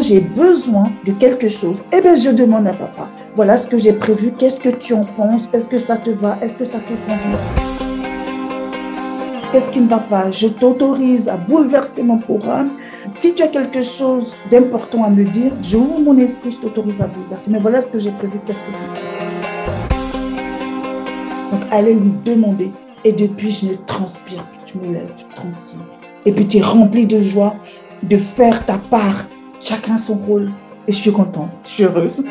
j'ai besoin de quelque chose, eh bien, je demande à papa. Voilà ce que j'ai prévu. Qu'est-ce que tu en penses? Est-ce que ça te va? Est-ce que ça te convient? Qu'est-ce qui ne va pas? Je t'autorise à bouleverser mon programme. Si tu as quelque chose d'important à me dire, j'ouvre mon esprit, je t'autorise à bouleverser. Mais voilà ce que j'ai prévu. Qu'est-ce que tu veux? Donc, allez lui demander. Et depuis, je ne transpire plus. Je me lève tranquille. Et puis, tu es rempli de joie de faire ta part. Chacun son rôle. Et je suis contente. Je suis heureuse.